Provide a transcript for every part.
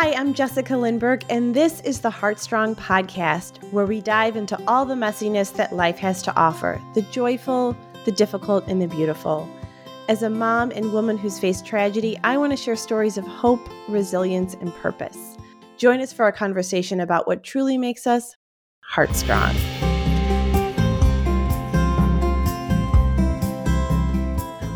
Hi, I'm Jessica Lindberg, and this is the Heartstrong podcast, where we dive into all the messiness that life has to offer the joyful, the difficult, and the beautiful. As a mom and woman who's faced tragedy, I want to share stories of hope, resilience, and purpose. Join us for a conversation about what truly makes us heartstrong.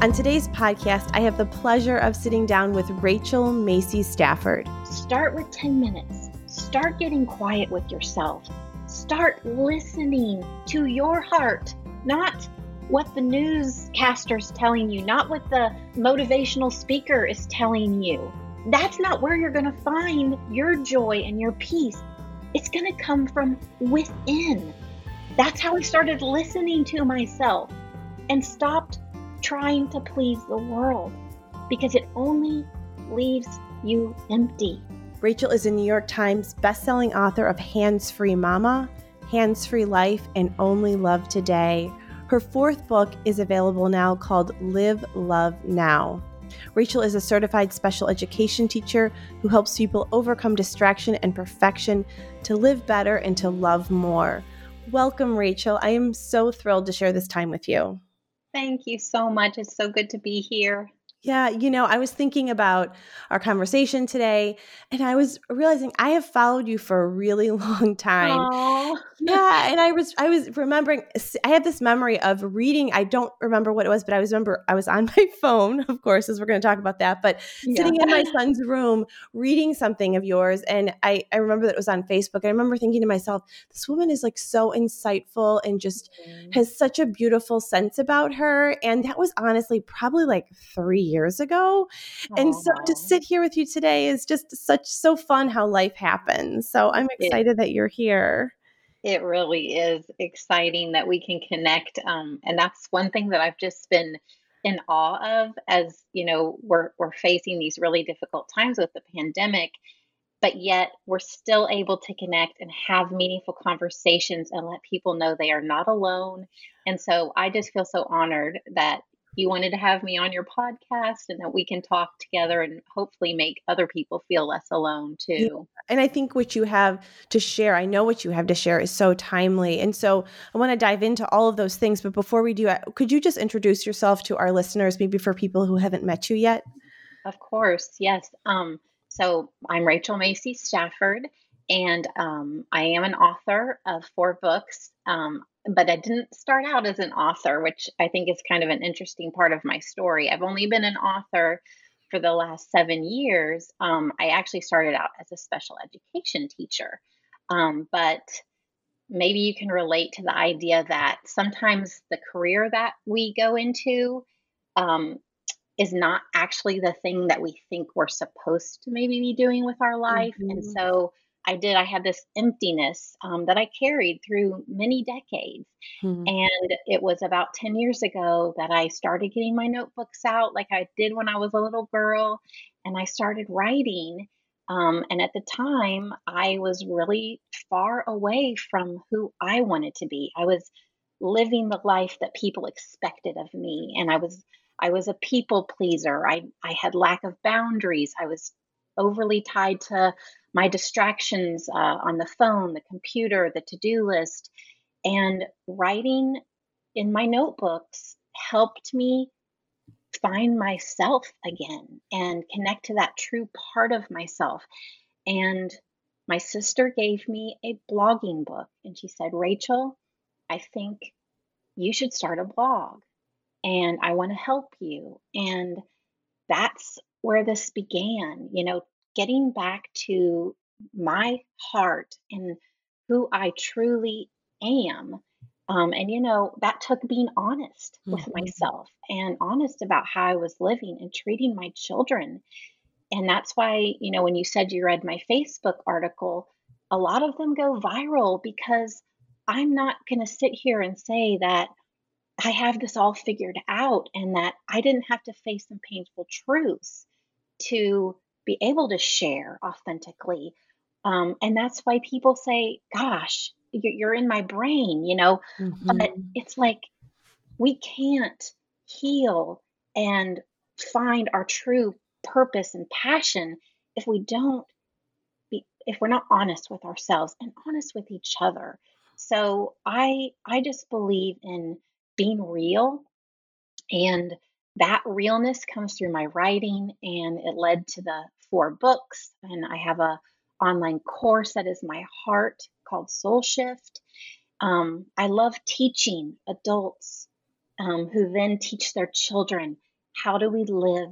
On today's podcast, I have the pleasure of sitting down with Rachel Macy Stafford. Start with 10 minutes. Start getting quiet with yourself. Start listening to your heart, not what the newscaster's telling you, not what the motivational speaker is telling you. That's not where you're going to find your joy and your peace. It's going to come from within. That's how I started listening to myself and stopped trying to please the world because it only leaves you empty. Rachel is a New York Times bestselling author of Hands Free Mama, Hands Free Life, and Only Love Today. Her fourth book is available now called Live Love Now. Rachel is a certified special education teacher who helps people overcome distraction and perfection to live better and to love more. Welcome, Rachel. I am so thrilled to share this time with you. Thank you so much. It's so good to be here. Yeah, you know, I was thinking about our conversation today and I was realizing I have followed you for a really long time. Aww. Yeah, and I was I was remembering I had this memory of reading, I don't remember what it was, but I was remember I was on my phone, of course, as we're going to talk about that, but yeah. sitting in my son's room reading something of yours and I I remember that it was on Facebook. And I remember thinking to myself, this woman is like so insightful and just mm-hmm. has such a beautiful sense about her and that was honestly probably like 3 years ago. Aww. And so to sit here with you today is just such so fun how life happens. So I'm excited it, that you're here. It really is exciting that we can connect. Um, and that's one thing that I've just been in awe of as you know we're we're facing these really difficult times with the pandemic but yet we're still able to connect and have meaningful conversations and let people know they are not alone and so i just feel so honored that you wanted to have me on your podcast and that we can talk together and hopefully make other people feel less alone too. And I think what you have to share, I know what you have to share is so timely. And so I want to dive into all of those things. But before we do, could you just introduce yourself to our listeners, maybe for people who haven't met you yet? Of course, yes. Um, so I'm Rachel Macy Stafford, and um, I am an author of four books. Um, but I didn't start out as an author, which I think is kind of an interesting part of my story. I've only been an author for the last seven years. Um, I actually started out as a special education teacher. Um, but maybe you can relate to the idea that sometimes the career that we go into um, is not actually the thing that we think we're supposed to maybe be doing with our life. Mm-hmm. And so I did, I had this emptiness um, that I carried through many decades. Mm-hmm. And it was about 10 years ago that I started getting my notebooks out like I did when I was a little girl. And I started writing. Um, and at the time, I was really far away from who I wanted to be. I was living the life that people expected of me. And I was I was a people pleaser. I, I had lack of boundaries. I was overly tied to my distractions uh, on the phone, the computer, the to do list. And writing in my notebooks helped me find myself again and connect to that true part of myself. And my sister gave me a blogging book and she said, Rachel, I think you should start a blog and I want to help you. And that's where this began, you know, getting back to my heart and who I truly am. Um, and, you know, that took being honest mm-hmm. with myself and honest about how I was living and treating my children. And that's why, you know, when you said you read my Facebook article, a lot of them go viral because I'm not going to sit here and say that I have this all figured out and that I didn't have to face some painful truths to be able to share authentically. Um, and that's why people say, gosh, you're in my brain, you know? Mm-hmm. But it's like we can't heal and find our true purpose and passion if we don't be, if we're not honest with ourselves and honest with each other. So I I just believe in being real and that realness comes through my writing and it led to the four books and I have a online course that is my heart called Soul Shift. Um, I love teaching adults um, who then teach their children how do we live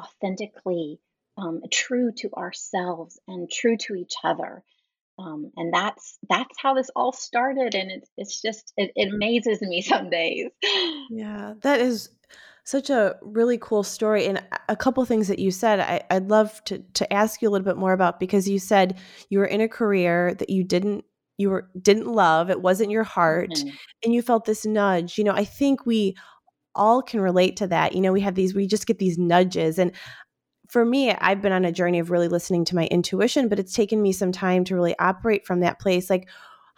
authentically, um, true to ourselves and true to each other. Um, and that's that's how this all started, and it's it's just it, it amazes me some days. Yeah, that is such a really cool story. And a couple things that you said I, would love to, to ask you a little bit more about because you said you were in a career that you didn't you were didn't love. It wasn't your heart. Mm-hmm. and you felt this nudge. You know i think we all can relate to that. You know we have these we just get these nudges. And for me i've been on a journey of really listening to my intuition but it's taken me some time to really operate from that place. Like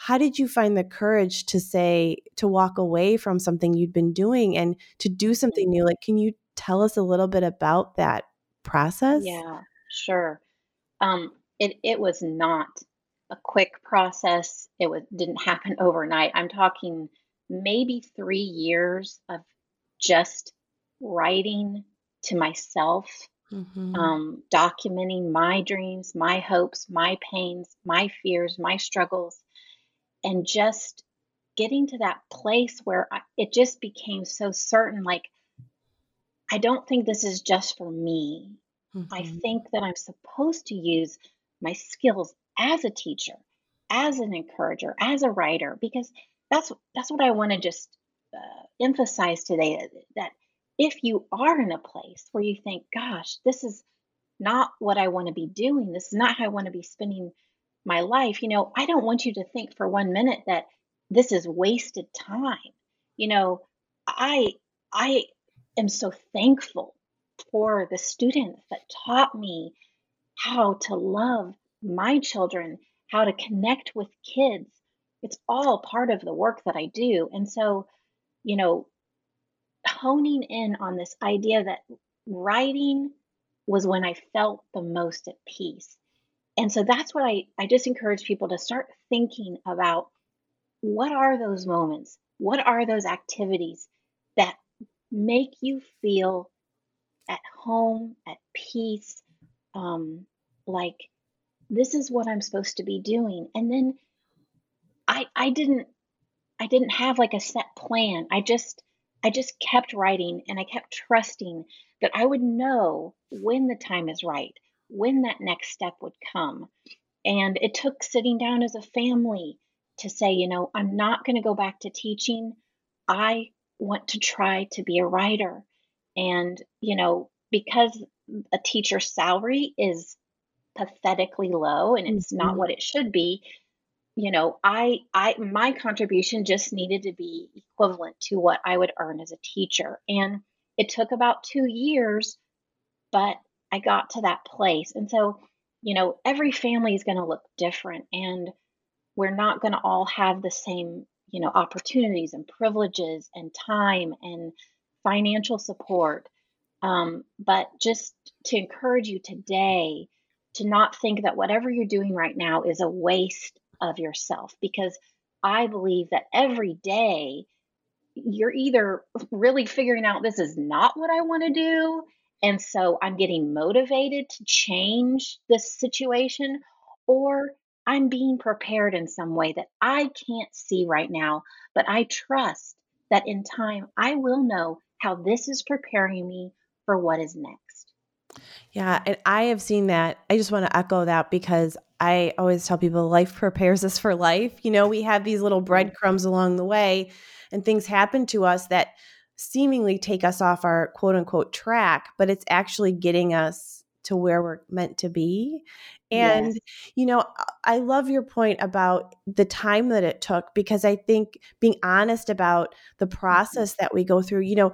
how did you find the courage to say to walk away from something you'd been doing and to do something new like can you tell us a little bit about that process yeah sure um it it was not a quick process. It was, didn't happen overnight. I'm talking maybe three years of just writing to myself, mm-hmm. um, documenting my dreams, my hopes, my pains, my fears, my struggles, and just getting to that place where I, it just became so certain like, I don't think this is just for me. Mm-hmm. I think that I'm supposed to use my skills as a teacher, as an encourager, as a writer, because that's that's what I want to just uh, emphasize today that if you are in a place where you think, gosh, this is not what I want to be doing, this is not how I want to be spending my life, you know, I don't want you to think for one minute that this is wasted time. You know, I I am so thankful for the students that taught me how to love my children how to connect with kids. It's all part of the work that I do. And so, you know, honing in on this idea that writing was when I felt the most at peace. And so that's what I, I just encourage people to start thinking about what are those moments? What are those activities that make you feel at home, at peace, um, like this is what I'm supposed to be doing. And then I I didn't I didn't have like a set plan. I just I just kept writing and I kept trusting that I would know when the time is right, when that next step would come. And it took sitting down as a family to say, you know, I'm not going to go back to teaching. I want to try to be a writer. And, you know, because a teacher's salary is pathetically low and it's mm-hmm. not what it should be you know i i my contribution just needed to be equivalent to what i would earn as a teacher and it took about 2 years but i got to that place and so you know every family is going to look different and we're not going to all have the same you know opportunities and privileges and time and financial support um, but just to encourage you today to not think that whatever you're doing right now is a waste of yourself because I believe that every day you're either really figuring out this is not what I want to do. And so I'm getting motivated to change this situation, or I'm being prepared in some way that I can't see right now. But I trust that in time I will know how this is preparing me for what is next. Yeah, and I have seen that. I just want to echo that because I always tell people life prepares us for life. You know, we have these little mm-hmm. breadcrumbs along the way, and things happen to us that seemingly take us off our quote unquote track, but it's actually getting us to where we're meant to be. And, yes. you know, I love your point about the time that it took because I think being honest about the mm-hmm. process that we go through, you know,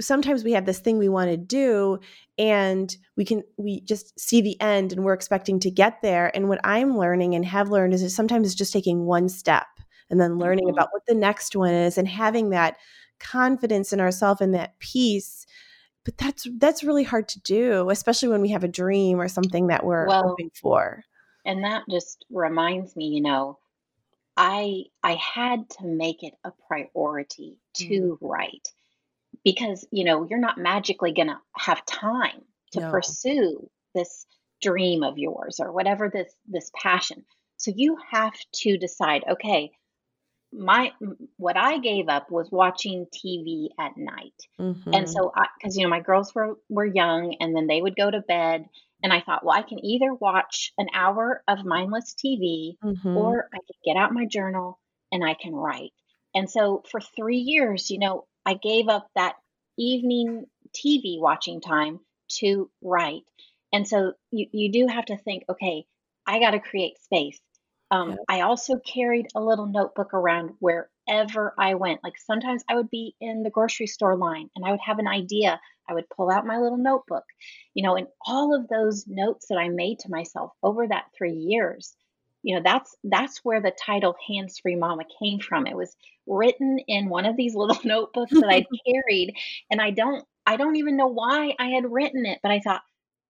sometimes we have this thing we want to do and we can we just see the end and we're expecting to get there and what i'm learning and have learned is that sometimes it's just taking one step and then learning mm-hmm. about what the next one is and having that confidence in ourselves and that peace but that's that's really hard to do especially when we have a dream or something that we're well, hoping for and that just reminds me, you know, I I had to make it a priority Mm. to write because, you know, you're not magically going to have time to No. pursue this dream of yours or whatever this this passion. So you have to decide, okay, my what I gave up was watching TV at night. And Mhm. so I because you know my girls were were young and then they would go to bed and I thought, well, I can either watch an hour of mindless TV Mhm. or I can get out my journal and I can write. And so for 3 years, you know, I gave up that evening TV watching time to write. And so you you do have to think, okay, I got to create space. Um, Yep. I also carried a little notebook around wherever I went. Like sometimes I would be in the grocery store line and I would have an idea. I would pull out my little notebook, you know, and all of those notes that I made to myself over that three years, you know, that's that's where the title Hands Free Mama came from. It was written in one of these little notebooks that I carried, and I don't I don't even know why I had written it, but I thought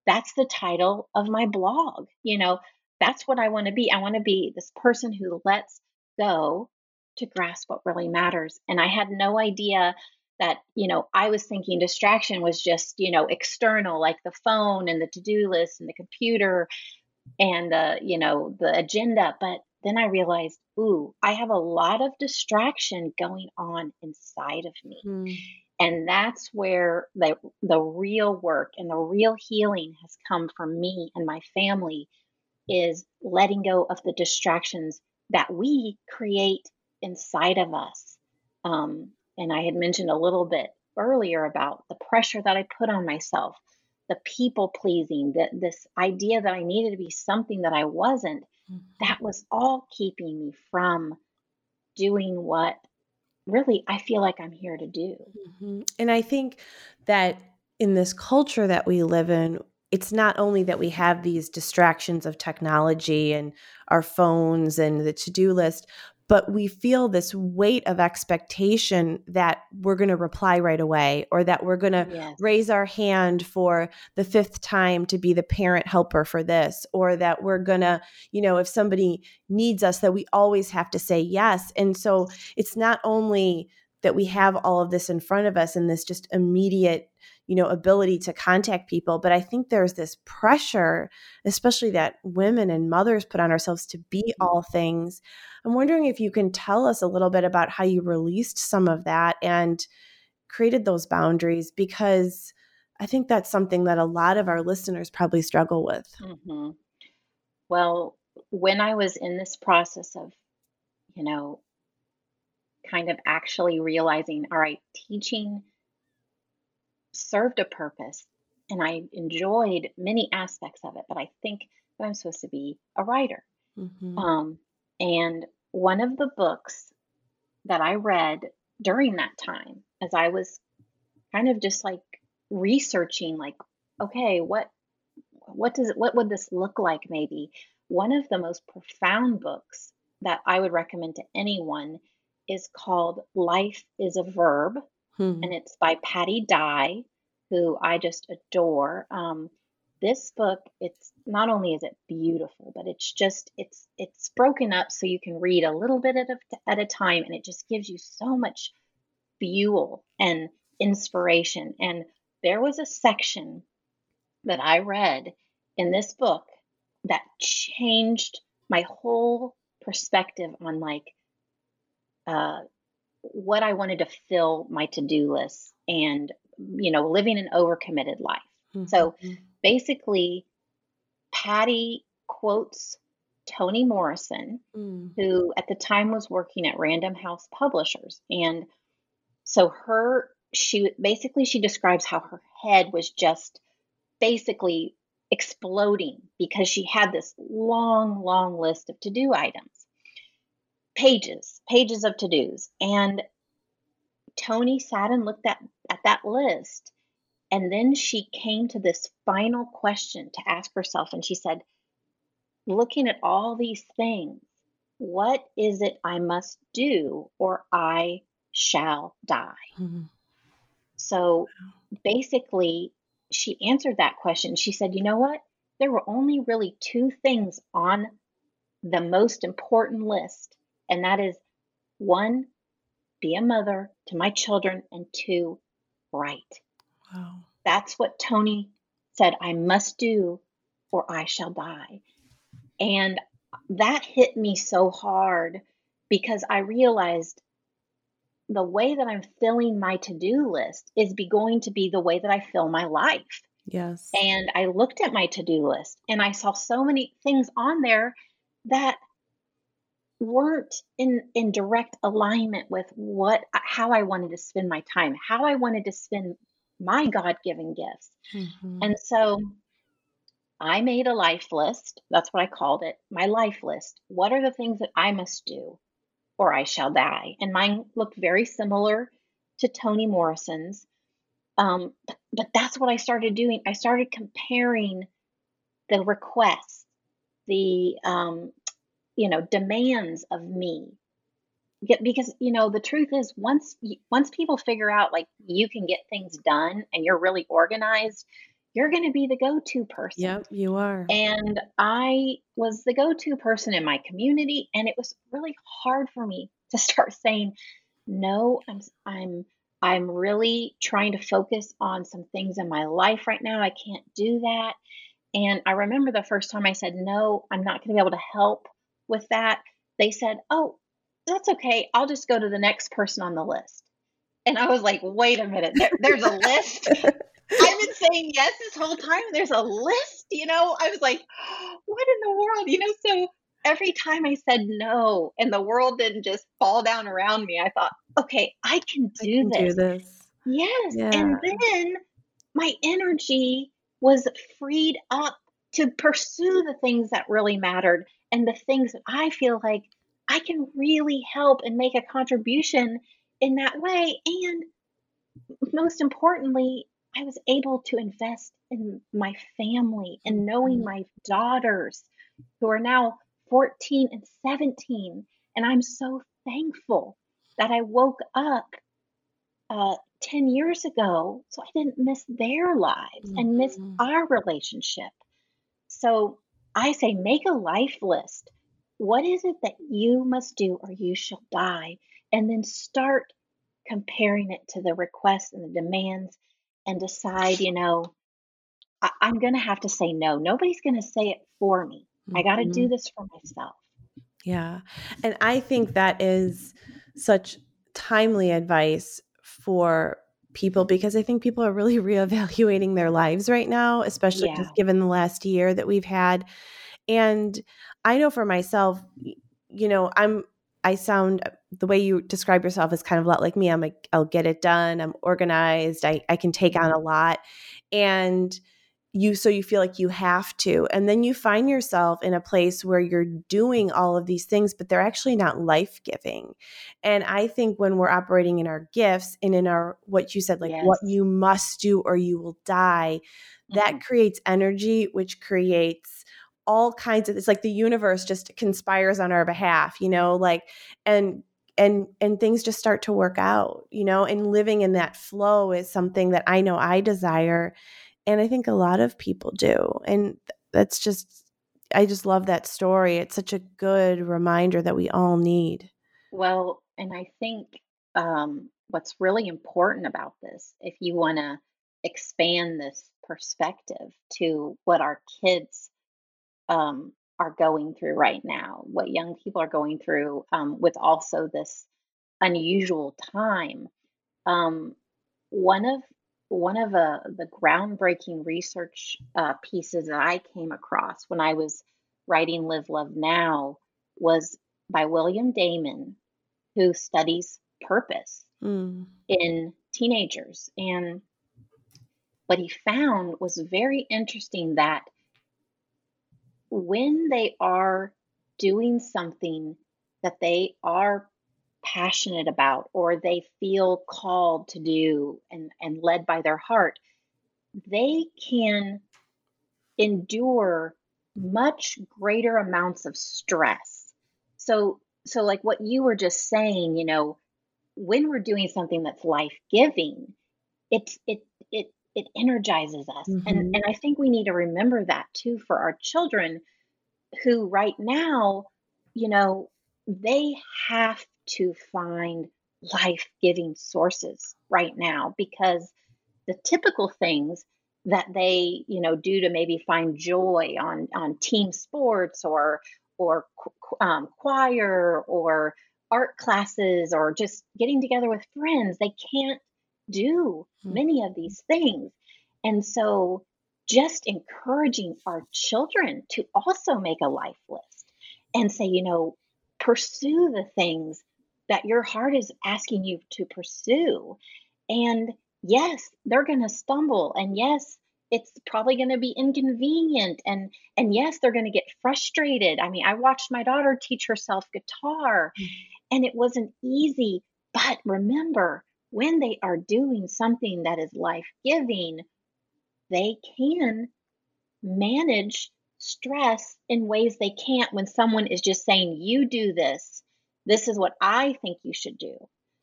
that's the title of my blog. You know, that's what I want to be. I want to be this person who lets go to grasp what really matters. And I had no idea that, you know, I was thinking distraction was just, you know, external, like the phone and the to do list and the computer and the, you know, the agenda. But then I realized, ooh, I have a lot of distraction going on inside of me. Mm. And that's where the the real work and the real healing has come for me and my family is letting go of the distractions that we create inside of us. Um, and I had mentioned a little bit earlier about the pressure that I put on myself, the people pleasing, that this idea that I needed to be something that I wasn't. Mhm. That was all keeping me from doing what really I feel like I'm here to do. Mhm. And I think that in this culture that we live in, it's not only that we have these distractions of technology and our phones and the to do list, but we feel this weight of expectation that we're going to reply right away or that we're going to Yes. raise our hand for the fifth time to be the parent helper for this or that we're going to you know if somebody needs us that we always have to say yes and so it's not only that we have all of this in front of us and this just immediate you know ability to contact people but i think there's this pressure especially that women and mothers put on ourselves to be all things. I'm wondering if you can tell us a little bit about how you released some of that and created those boundaries because i think that's something that a lot of our listeners probably struggle with. Hmm Well, when I was in this process of, you know, kind of actually realizing, all right, teaching served a purpose and I enjoyed many aspects of it, but I think that I'm supposed to be a writer. Mhm. Um, and one of the books that I read during that time, as I was kind of just like researching, like, okay, what what does it, what would this look like? Maybe one of the most profound books that I would recommend to anyone is called "Life Is a Verb," Hmm. and it's by Patti Digh, who I just adore. Um, this book, it's not only is it beautiful, but it's just it's it's broken up so you can read a little bit at a, at a time, and it just gives you so much fuel and inspiration. And there was a section that I read in this book that changed my whole perspective on like uh, what I wanted to fill my to do list and you know living an overcommitted life. So Mhm. basically, Patti quotes Toni Morrison, Mm. who at the time was working at Random House Publishers. And so her, she basically she describes how her head was just basically exploding because she had this long, long list of to do items, pages, pages of to dos. And Toni sat and looked at, at that list. And then she came to this final question to ask herself. And she said, looking at all these things, what is it I must do or I shall die? Mhm. So basically, she answered that question. She said, You know what? there were only really two things on the most important list, and that is one, be a mother to my children, and two, write. Wow. That's what Toni said I must do or I shall die. And that hit me so hard because I realized the way that I'm filling my to do list is be going to be the way that I fill my life. Yes. And I looked at my to do list and I saw so many things on there that weren't in in direct alignment with what how I wanted to spend my time, how I wanted to spend my God-given gifts. Mm-hmm. And so I made a life list. That's what I called it. My life list. What are the things that I must do or I shall die? And mine looked very similar to Toni Morrison's. Um, but, but that's what I started doing. I started comparing the requests, the um, you know demands of me. Because you know the truth is once once people figure out like you can get things done and you're really organized you're going to be the go-to person. Yep you are. And i was the go-to person in my community and it was really hard for me to start saying no i'm i'm i'm really trying to focus on some things in my life right now. I can't do that. And i remember the first time i said no i'm not going to be able to help with that they said oh that's okay. I'll just go to the next person on the list. And I was like, wait a minute, there, there's a list. I've been saying yes this whole time. There's a list, you know. I was like, what in the world, you know? So every time I said no, and the world didn't just fall down around me, I thought, okay, I can do, I can this. do this. Yes, yeah. and then my energy was freed up to pursue the things that really mattered and the things that I feel like I can really help and make a contribution in that way. And most importantly, I was able to invest in my family and knowing mm-hmm. my daughters who are now 14 and 17. And I'm so thankful that I woke up uh, 10 years ago so I didn't miss their lives mm-hmm. and miss mm-hmm. our relationship. So I say, make a life list what is it that you must do or you shall die? And then start comparing it to the requests and the demands and decide, you know, I- am going to have to say no. Nobody's going to say it for me. Mm-hmm. I got to do this for myself. Yeah. And I think that is such timely advice for people because I think people are really reevaluating their lives right now, especially yeah. just given the last year that we've had. And I know for myself, you know, I'm I sound uh, the way you describe yourself is kind of a lot like me. I'm like, I'll get it done. I'm organized. I, I can take on mm-hmm. a lot. And you, so you feel like you have to. And then you find yourself in a place where you're doing all of these things, but they're actually not life giving. And I think when we're operating in our gifts and in our, what you said, like yes. what you must do or you will die, mm-hmm. that creates energy, which creates all kinds of it's like the universe just conspires on our behalf you know like and and and things just start to work out you know and living in that flow is something that i know i desire and i think a lot of people do and that's just i just love that story it's such a good reminder that we all need well and i think um, what's really important about this if you want to expand this perspective to what our kids um, are going through right now, what young people are going through um, with also this unusual time. Um, one of one of uh, the groundbreaking research uh, pieces that I came across when I was writing Live Love Now was by William Damon, who studies purpose mm. in teenagers. And what he found was very interesting that when they are doing something that they are passionate about or they feel called to do and, and led by their heart, they can endure much greater amounts of stress. So so like what you were just saying, you know, when we're doing something that's life-giving, it it it it energizes us. Mm-hmm. And, and I think we need to remember that too for our children who, right now, you know, they have to find life giving sources right now because the typical things that they you know do to maybe find joy on on team sports or or um, choir or art classes or just getting together with friends they can't do hmm. many of these things and so just encouraging our children to also make a life list and say you know pursue the things that your heart is asking you to pursue and yes, they're going to stumble and yes, it's probably going to be inconvenient and and yes, they're going to get frustrated. I mean, I watched my daughter teach herself guitar mm-hmm. and it wasn't easy, but remember, when they are doing something that is life-giving, they can manage stress in ways they can't when someone is just saying, You do this. This is what I think you should do.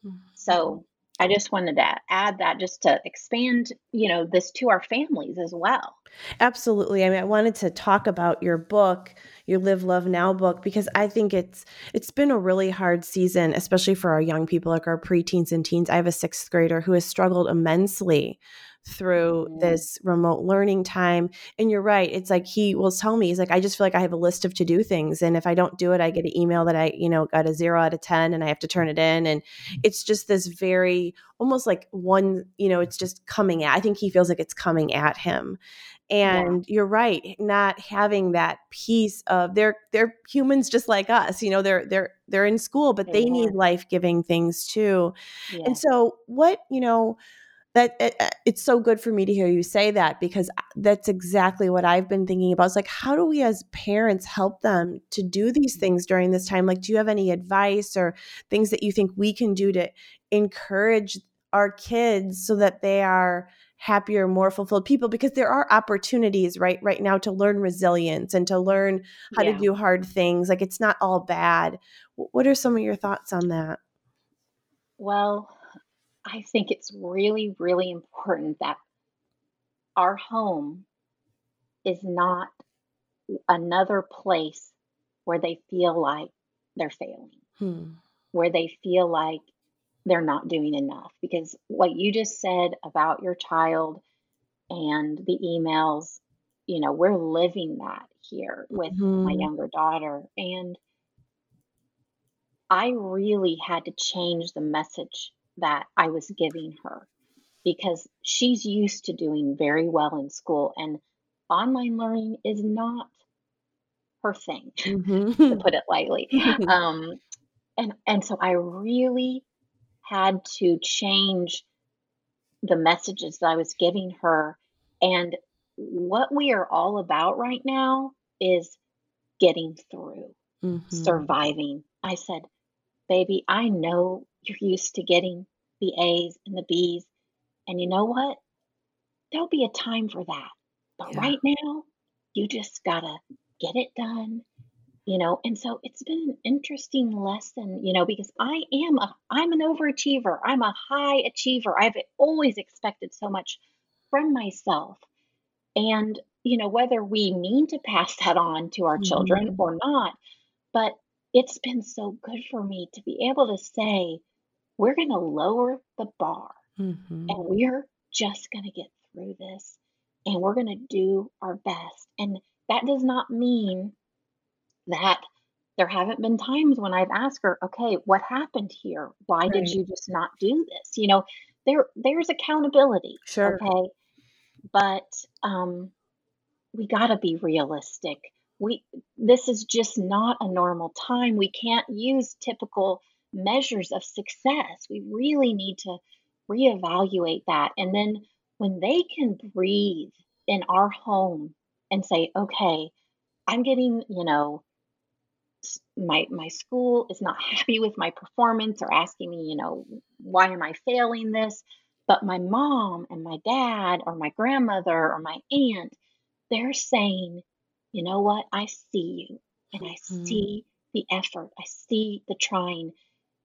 Mm-hmm. So I just wanted to add that just to expand, you know, this to our families as well. Absolutely. I mean, I wanted to talk about your book, your Live Love Now book because I think it's it's been a really hard season, especially for our young people like our preteens and teens. I have a 6th grader who has struggled immensely through mm-hmm. this remote learning time. And you're right. It's like he will tell me, he's like, I just feel like I have a list of to do things. And if I don't do it, I get an email that I, you know, got a zero out of 10 and I have to turn it in. And it's just this very almost like one, you know, it's just coming at, I think he feels like it's coming at him. And yeah. you're right, not having that piece of they're they're humans just like us. You know, they're they're they're in school, but they yeah. need life-giving things too. Yeah. And so what, you know, that it, uh, it's so good for me to hear you say that because uh, that's exactly what I've been thinking about. It's like, how do we as parents help them to do these things during this time? Like, do you have any advice or things that you think we can do to encourage our kids so that they are happier more fulfilled people because there are opportunities right right now to learn resilience and to learn how yeah. to do hard things like it's not all bad what are some of your thoughts on that well I think it's really, really important that our home is not another place where they feel like they're failing, hmm. where they feel like they're not doing enough. Because what you just said about your child and the emails, you know, we're living that here with mm-hmm. my younger daughter. And I really had to change the message that I was giving her because she's used to doing very well in school and online learning is not her thing mm-hmm. to put it lightly um, and and so i really had to change the messages that i was giving her and what we are all about right now is getting through mm-hmm. surviving i said baby i know you're used to getting the A's and the B's. And you know what? There'll be a time for that. But yeah. right now, you just gotta get it done, you know. And so it's been an interesting lesson, you know, because I am a I'm an overachiever. I'm a high achiever. I've always expected so much from myself. And, you know, whether we mean to pass that on to our mm-hmm. children or not, but it's been so good for me to be able to say, we're going to lower the bar mm-hmm. and we're just going to get through this and we're going to do our best. And that does not mean that there haven't been times when I've asked her, okay, what happened here? Why right. did you just not do this? You know, there there's accountability. Sure. Okay. But um we gotta be realistic. We this is just not a normal time. We can't use typical measures of success. We really need to reevaluate that. And then when they can breathe in our home and say, okay, I'm getting, you know, my my school is not happy with my performance or asking me, you know, why am I failing this? But my mom and my dad or my grandmother or my aunt, they're saying, you know what? I see you and I mm-hmm. see the effort. I see the trying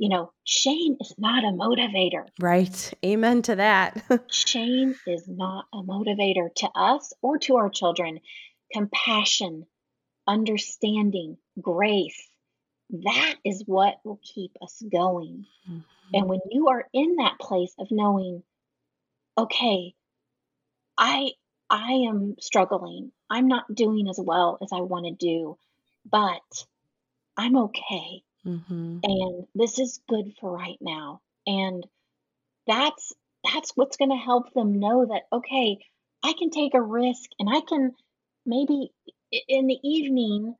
you know, shame is not a motivator. Right. Amen to that. shame is not a motivator to us or to our children. Compassion, understanding, grace, that is what will keep us going. Mm-hmm. And when you are in that place of knowing, okay, I I am struggling. I'm not doing as well as I want to do, but I'm okay. Mm-hmm. And this is good for right now. And that's that's what's going to help them know that okay, I can take a risk and I can maybe in the evening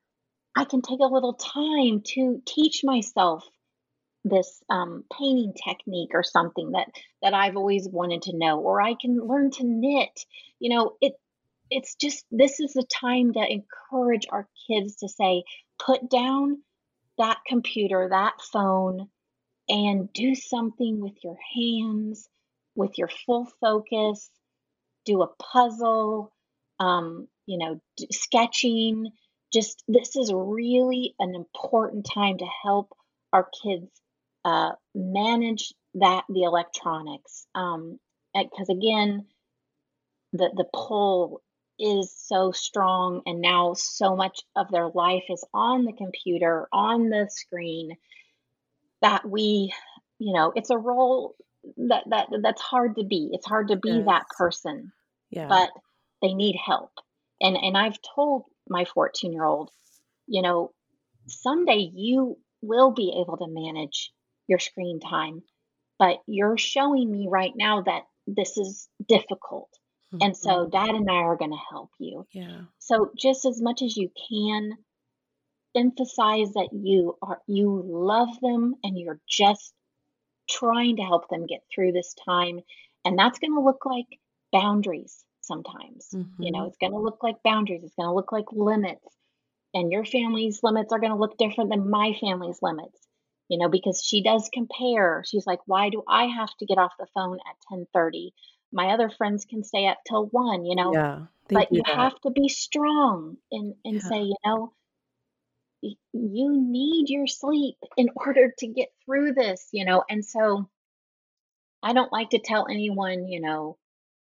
I can take a little time to teach myself this um, painting technique or something that that I've always wanted to know, or I can learn to knit. You know, it it's just this is the time to encourage our kids to say, put down that computer, that phone, and do something with your hands, with your full focus. Do a puzzle, um, you know, sketching just this is really an important time to help our kids uh, manage that the electronics because um, again the the pull is so strong and now so much of their life is on the computer on the screen that we you know it's a role that that that's hard to be it's hard to be yes. that person yeah but they need help and and i've told my 14 year old, you know, someday you will be able to manage your screen time, but you're showing me right now that this is difficult. Mm-hmm. And so mm-hmm. dad and I are going to help you. Yeah. So just as much as you can emphasize that you are you love them and you're just trying to help them get through this time and that's going to look like boundaries sometimes. Mm-hmm. You know, mm-hmm. it's going to look like boundaries, it's going to look like limits. And your family's limits are going to look different than my family's limits. You know, because she does compare. She's like, "Why do I have to get off the phone at 10:30? My other friends can stay up till 1, you know?" Yeah. But you that. have to be strong and and yeah. say, you know, you need your sleep in order to get through this, you know. And so I don't like to tell anyone, you know,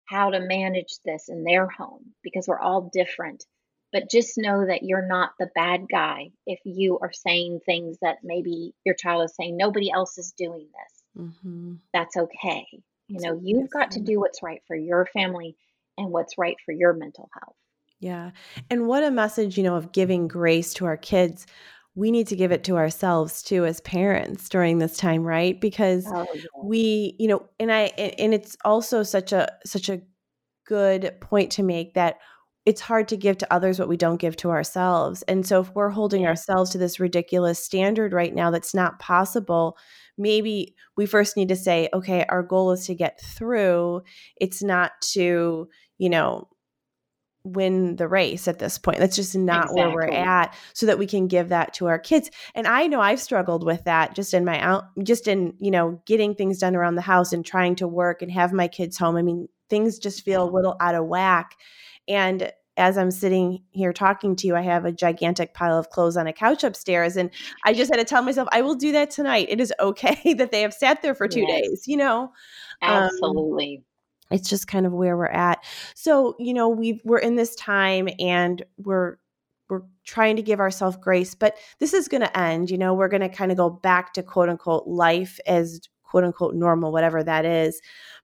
how to manage this in their home because we're all different. But just know that you're not the bad guy if you are saying things that maybe your child is saying, nobody else is doing this. Mm-hmm. That's okay. You know, you've got to do what's right for your family and what's right for your mental health. Yeah. And what a message, you know, of giving grace to our kids we need to give it to ourselves too as parents during this time right because oh, yeah. we you know and i and it's also such a such a good point to make that it's hard to give to others what we don't give to ourselves and so if we're holding ourselves to this ridiculous standard right now that's not possible maybe we first need to say okay our goal is to get through it's not to you know win the race at this point. That's just not exactly. where we're at so that we can give that to our kids. And I know I've struggled with that just in my out just in, you know, getting things done around the house and trying to work and have my kids home. I mean, things just feel a little out of whack. And as I'm sitting here talking to you, I have a gigantic pile of clothes on a couch upstairs. And I just had to tell myself, I will do that tonight. It is okay that they have sat there for two yes. days, you know? Um, Absolutely. Um, it's just kind of where we're at. So, you know, we we're in this time and we're we're trying to give ourselves grace, but this is going to end. You know, we're going to kind of go back to quote unquote life as quote unquote normal, whatever that is.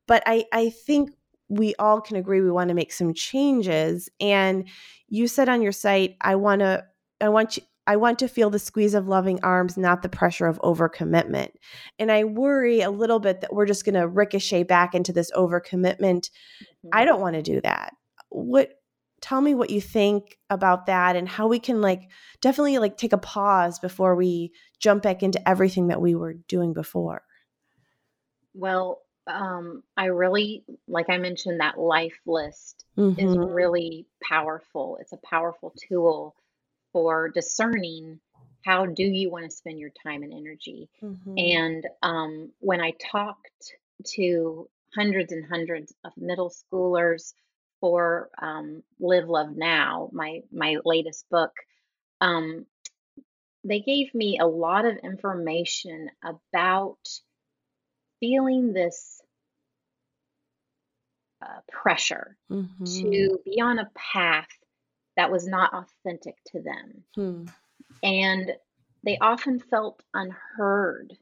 But I I think we all can agree we want to make some changes. And you said on your site, I want to I want you I want to feel the squeeze of loving arms, not the pressure of overcommitment. And I worry a little bit that we're just going to ricochet back into this overcommitment. Mm-hmm. I don't want to do that. What tell me what you think about that and how we can like definitely like take a pause before we jump back into everything that we were doing before. Well, um, I really, like I mentioned, that life list mm-hmm. is really powerful. It's a powerful tool for discerning how do you want to spend your time and energy. Mm-hmm. And um, when I talked to hundreds and hundreds of middle schoolers for um, Live Love Now, my my latest book, um, they gave me a lot of information about feeling this uh, pressure Mm-hmm. to be on a path that was not authentic to them. Hmm. And they often felt unheard,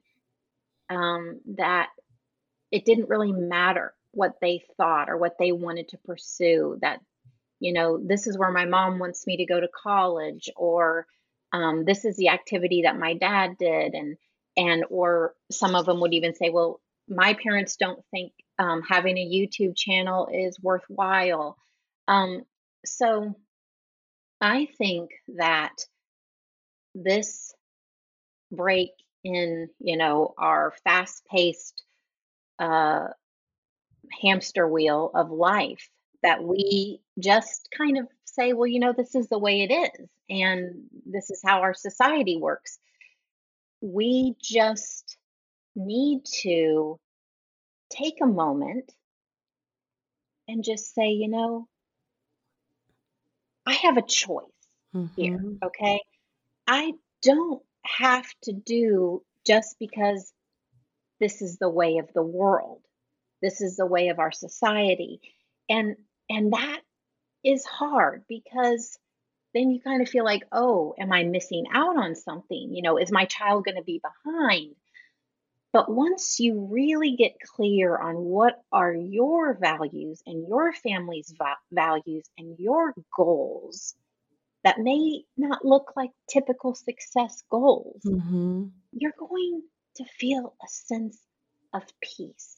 um, that it didn't really matter what they thought or what they wanted to pursue, that, you know, this is where my mom wants me to go to college, or um, this is the activity that my dad did. And, and, or some of them would even say, well, my parents don't think um, having a YouTube channel is worthwhile. Um, so I think that this break in, you know, our fast-paced uh, hamster wheel of life that we just kind of say, well, you know, this is the way it is, and this is how our society works. We just need to take a moment and just say, you know, I have a choice here, Mm-hmm. okay? I don't have to do just because this is the way of the world. This is the way of our society. And and that is hard because then you kind of feel like, "Oh, am I missing out on something? You know, is my child going to be behind?" But once you really get clear on what are your values and your family's va- values and your goals that may not look like typical success goals, Mm-hmm. you're going to feel a sense of peace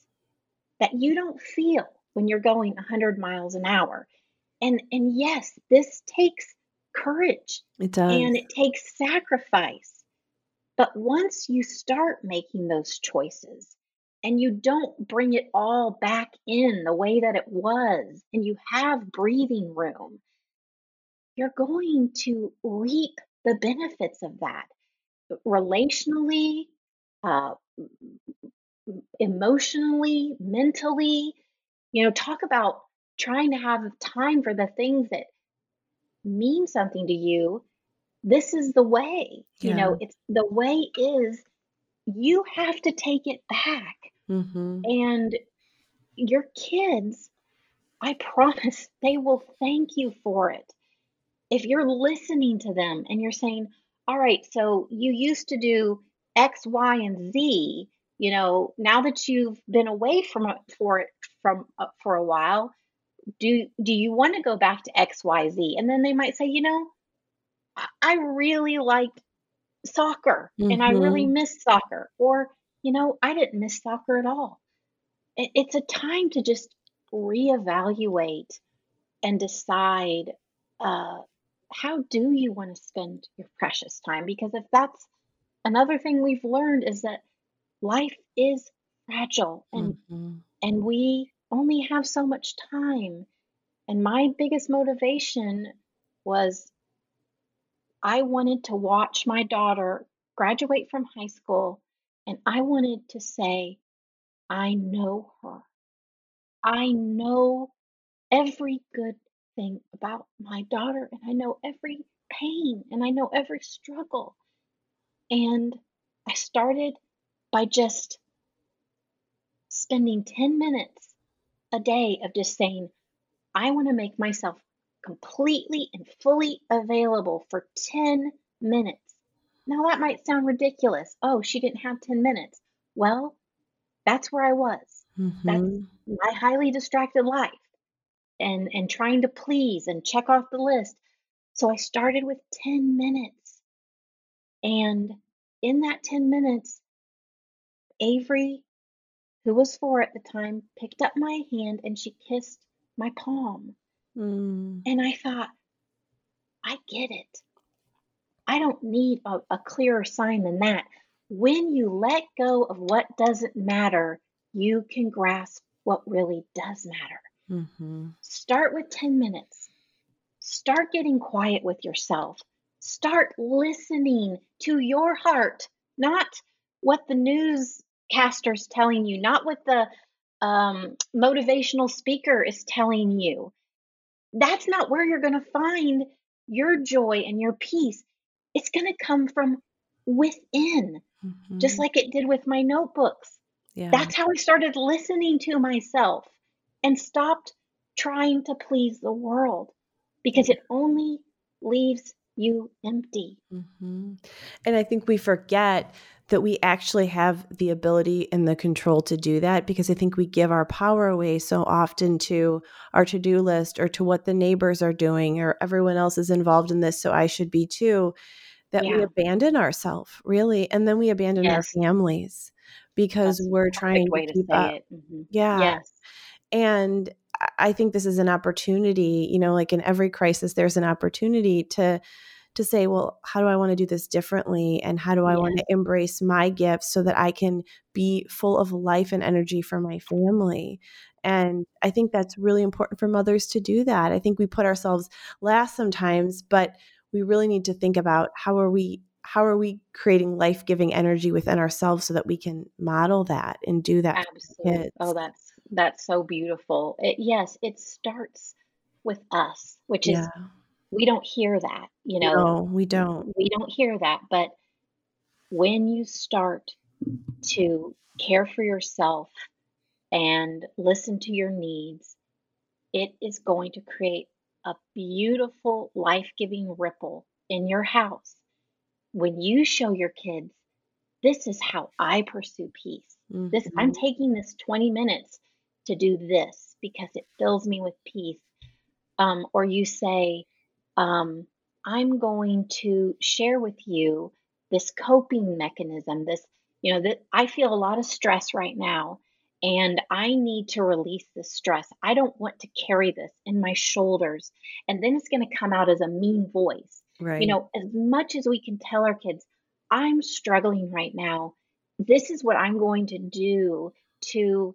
that you don't feel when you're going 100 miles an hour. And and yes, this takes courage It does. and it takes sacrifice. But once you start making those choices and you don't bring it all back in the way that it was, and you have breathing room, you're going to reap the benefits of that relationally, uh, emotionally, mentally. You know, talk about trying to have time for the things that mean something to you. This is the way. You know, it's the way is you have to take it back. Mm-hmm. And your kids, I promise, they will thank you for it. If you're listening to them and you're saying, all right, so you used to do X, Y, and Z, you know, now that you've been away from it for it from uh, for a while, do do you want to go back to X, Y, Z? And then they might say, you know, I, really liked soccer and I really Mm-hmm. miss soccer, or you know, I didn't miss soccer at all. It's a time to just reevaluate and decide uh, how do you want to spend your precious time? Because if that's another thing we've learned is that life is fragile and Mm-hmm. and we only have so much time. And my biggest motivation was I wanted to watch my daughter graduate from high school and I wanted to say, I know her. I know every good thing about my daughter and I know every pain and I know every struggle. And I started by just spending 10 minutes a day of just saying, I want to make myself completely and fully available for 10 minutes. Now, that might sound ridiculous. Oh, she didn't have 10 minutes. Well, that's where I was. That's Mm-hmm. my highly distracted life and, and trying to please and check off the list. So I started with 10 minutes. And in that 10 minutes, Avery, who was four at the time, picked up my hand and she kissed my palm. Mm. And I thought, I get it. I don't need a, a clearer sign than that. When you let go of what doesn't matter, you can grasp what really does matter. Mm-hmm. Start with 10 minutes. Start getting quiet with yourself. Start listening to your heart, not what the newscaster's telling you, not what the um, motivational speaker is telling you. That's not where you're going to find your joy and your peace. It's going to come from within, mm-hmm. just like it did with my notebooks. Yeah. That's how I started listening to myself and stopped trying to please the world because it only leaves you empty. Mm-hmm. And I think we forget that we actually have the ability and the control to do that because I think we give our power away so often to our to do list or to what the neighbors are doing or everyone else is involved in this, so I should be too. That yeah. we abandon ourselves really, and then we abandon yes. our families because That's we're trying to keep to up. Mm-hmm. Yeah. Yes. And I think this is an opportunity, you know, like in every crisis, there's an opportunity to to say, well, how do I want to do this differently? And how do I yeah. want to embrace my gifts so that I can be full of life and energy for my family? And I think that's really important for mothers to do that. I think we put ourselves last sometimes, but we really need to think about how are we how are we creating life-giving energy within ourselves so that we can model that and do that Absolutely. Oh, that's that's so beautiful. It, yes, it starts with us, which yeah. We don't hear that, you know. No, we don't. We don't hear that, but when you start to care for yourself and listen to your needs, it is going to create a beautiful life-giving ripple in your house when you show your kids this is how I pursue peace. Mm-hmm. This I'm mm-hmm. taking this 20 minutes to do this because it fills me with peace. Um, or you say, um, I'm going to share with you this coping mechanism. This, you know, that I feel a lot of stress right now, and I need to release this stress. I don't want to carry this in my shoulders, and then it's going to come out as a mean voice. Right. You know, as much as we can tell our kids, I'm struggling right now. This is what I'm going to do to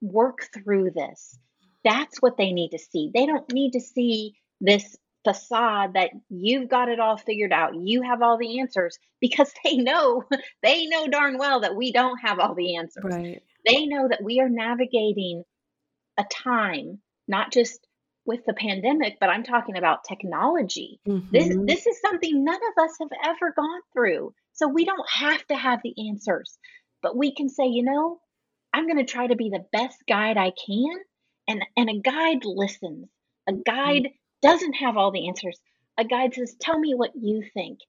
work through this. That's what they need to see. They don't need to see this facade that you've got it all figured out. You have all the answers because they know, they know darn well that we don't have all the answers. Right. They know that we are navigating a time, not just with the pandemic, but I'm talking about technology. Mm-hmm. This this is something none of us have ever gone through. So we don't have to have the answers, but we can say, you know, I'm going to try to be the best guide I can, and and a guide listens. A guide. Doesn't have all the answers. A guide says, "Tell me what you think."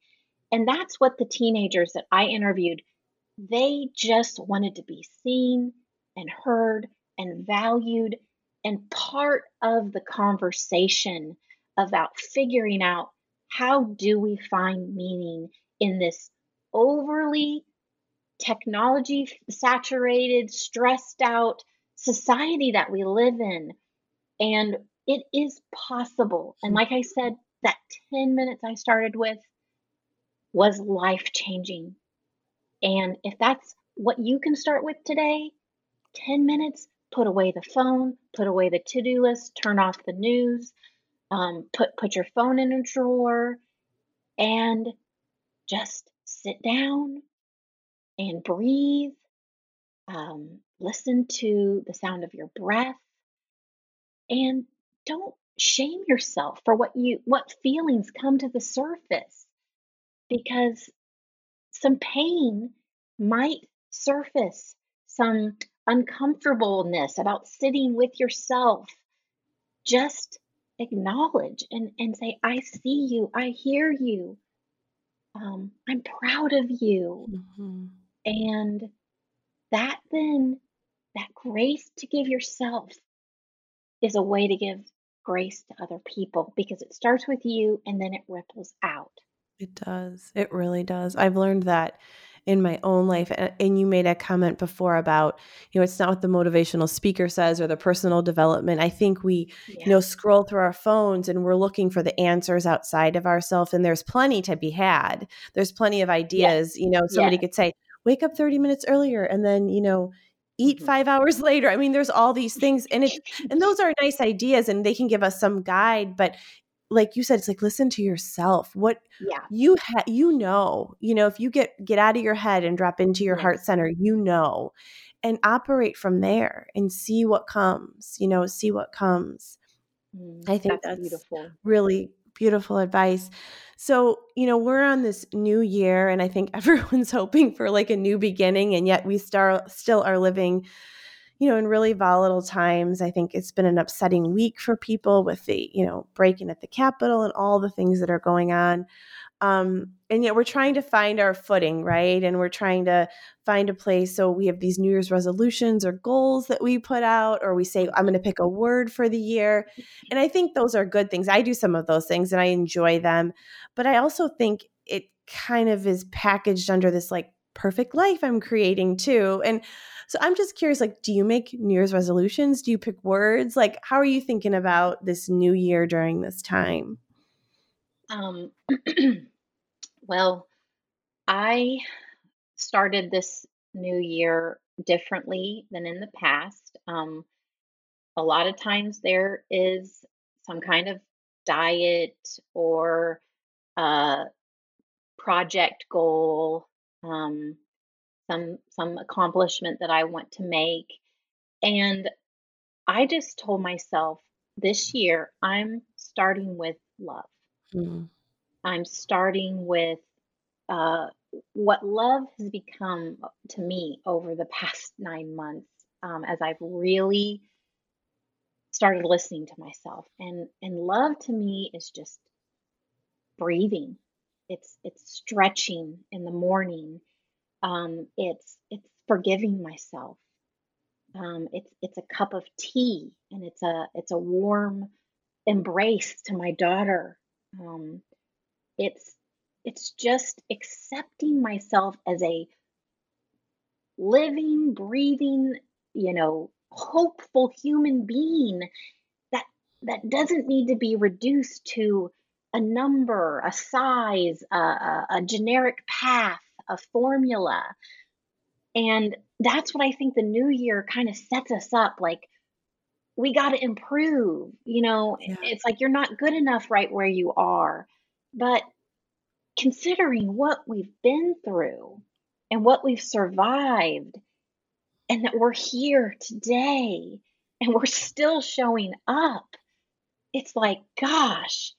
And that's what the teenagers that I interviewed, they just wanted to be seen and heard and valued and part of the conversation about figuring out how do we find meaning in this overly technology saturated, stressed out society that we live in. And it is possible. And like I said, that 10 minutes I started with was life changing. And if that's what you can start with today, 10 minutes put away the phone, put away the to-do list, turn off the news, um, put put your phone in a drawer, and just sit down and breathe. Um, listen to the sound of your breath, and don't shame yourself for what you what feelings come to the surface, because some pain might surface, some uncomfortableness about sitting with yourself, just acknowledge and, and say, I see you, I hear you, um, I'm proud of you. Mm-hmm. And that then, that grace to give yourself is a way to give grace to other people because it starts with you and then it ripples out. It does. It really does. I've learned that in my own life and you made a comment before about you know it's not what the motivational speaker says or the personal development i think we yeah. you know scroll through our phones and we're looking for the answers outside of ourselves and there's plenty to be had there's plenty of ideas yes. you know somebody yes. could say wake up 30 minutes earlier and then you know eat mm-hmm. five hours later. I mean there's all these things and it's and those are nice ideas and they can give us some guide but like you said it's like listen to yourself. What yeah. you ha- you know you know if you get get out of your head and drop into your heart center you know and operate from there and see what comes you know see what comes. Mm, i think that's, that's beautiful. really beautiful advice. So, you know, we're on this new year and I think everyone's hoping for like a new beginning and yet we start still are living you know, in really volatile times. I think it's been an upsetting week for people with the, you know, breaking at the Capitol and all the things that are going on. Um, and yet we're trying to find our footing, right? And we're trying to find a place. So we have these New Year's resolutions or goals that we put out, or we say, I'm going to pick a word for the year. And I think those are good things. I do some of those things and I enjoy them. But I also think it kind of is packaged under this like perfect life I'm creating too. And so I'm just curious like, do you make New Year's resolutions? Do you pick words? Like, how are you thinking about this new year during this time? Um, well, I started this new year differently than in the past. Um, a lot of times there is some kind of diet or uh, project goal, um, some some accomplishment that I want to make, and I just told myself this year I'm starting with love. Mm. I'm starting with uh, what love has become to me over the past nine months um, as I've really started listening to myself. And and love to me is just breathing. It's it's stretching in the morning. Um, it's it's forgiving myself. Um, it's it's a cup of tea and it's a it's a warm embrace to my daughter um, it's it's just accepting myself as a living, breathing, you know, hopeful human being that that doesn't need to be reduced to a number, a size, a, a, a generic path, a formula. And that's what I think the new year kind of sets us up like we got to improve. You know, yeah. it's like you're not good enough right where you are. But considering what we've been through and what we've survived, and that we're here today and we're still showing up, it's like, gosh,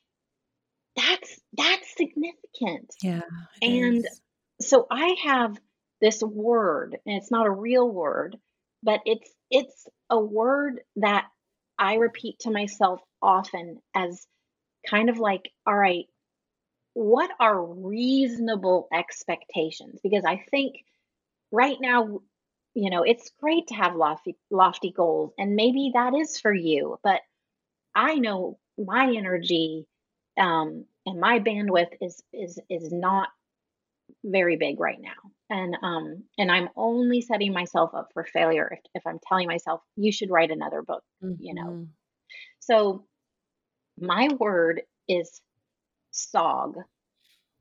that's that's significant. Yeah. And is. so I have this word, and it's not a real word, but it's it's a word that I repeat to myself often as kind of like, all right, what are reasonable expectations? Because I think right now, you know, it's great to have lofty lofty goals and maybe that is for you, but I know my energy um, and my bandwidth is is is not very big right now and um and i'm only setting myself up for failure if, if i'm telling myself you should write another book mm-hmm. you know mm-hmm. so my word is sog.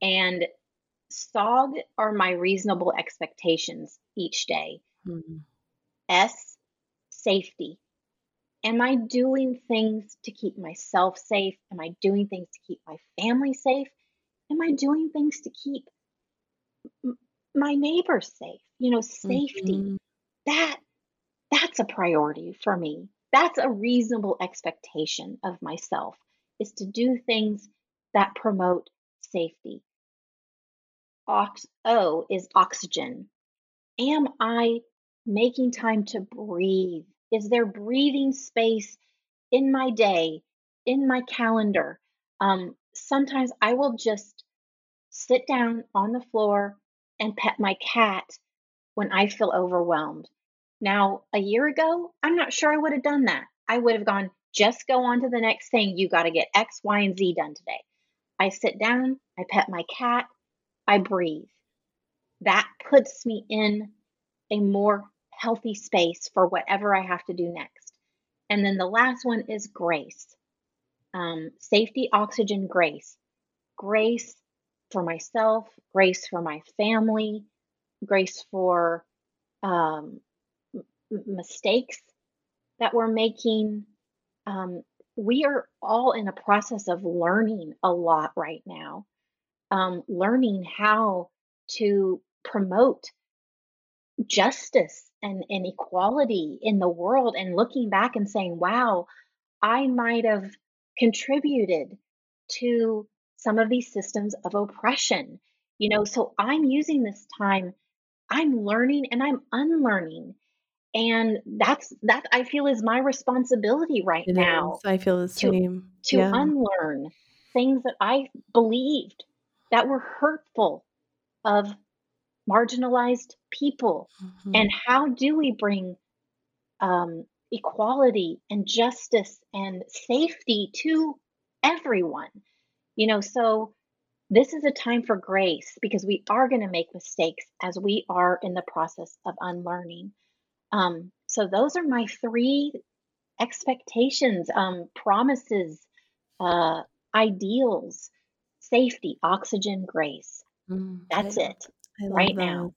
And sog are my reasonable expectations each day. Mm-hmm. s safety. Am i doing things to keep myself safe? Am i doing things to keep my family safe? Am i doing things to keep my neighbor's safe? You know safety. Mm-hmm. that that's a priority for me. That's a reasonable expectation of myself is to do things that promote safety Ox- o is oxygen am i making time to breathe is there breathing space in my day in my calendar um, sometimes i will just sit down on the floor and pet my cat when I feel overwhelmed. Now, a year ago, I'm not sure I would have done that. I would have gone, just go on to the next thing. You got to get X, Y, and Z done today. I sit down, I pet my cat, I breathe. That puts me in a more healthy space for whatever I have to do next. And then the last one is grace um, safety, oxygen, grace. Grace for myself, grace for my family, grace for um, m- mistakes that we're making. Um, we are all in a process of learning a lot right now, um, learning how to promote justice and, and equality in the world and looking back and saying, wow, I might have contributed to some of these systems of oppression. You know, so I'm using this time, I'm learning and I'm unlearning. And that's that I feel is my responsibility right It now is. I feel the to same. to Yeah. unlearn things that I believed that were hurtful of marginalized people. Mhm. And how do we bring um, equality and justice and safety to everyone? You know, so this is a time for grace because we are going to make mistakes as we are in the process of unlearning. Um, so those are my three expectations, um, promises, uh, ideals, safety, oxygen, grace. Mm, That's I it I right those. now.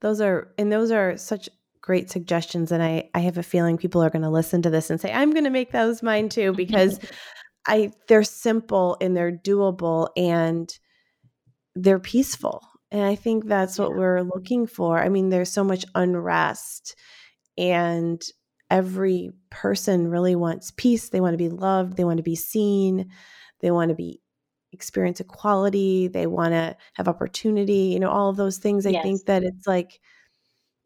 Those are and those are such great suggestions, and I I have a feeling people are gonna listen to this and say, "I'm gonna make those mine too," because I they're simple and they're doable and they're peaceful. And I think that's what we're looking for. I mean, there's so much unrest and every person really wants peace. They want to be loved, they want to be seen, they want to be experience equality, they want to have opportunity, you know, all of those things. I Yes. think that it's like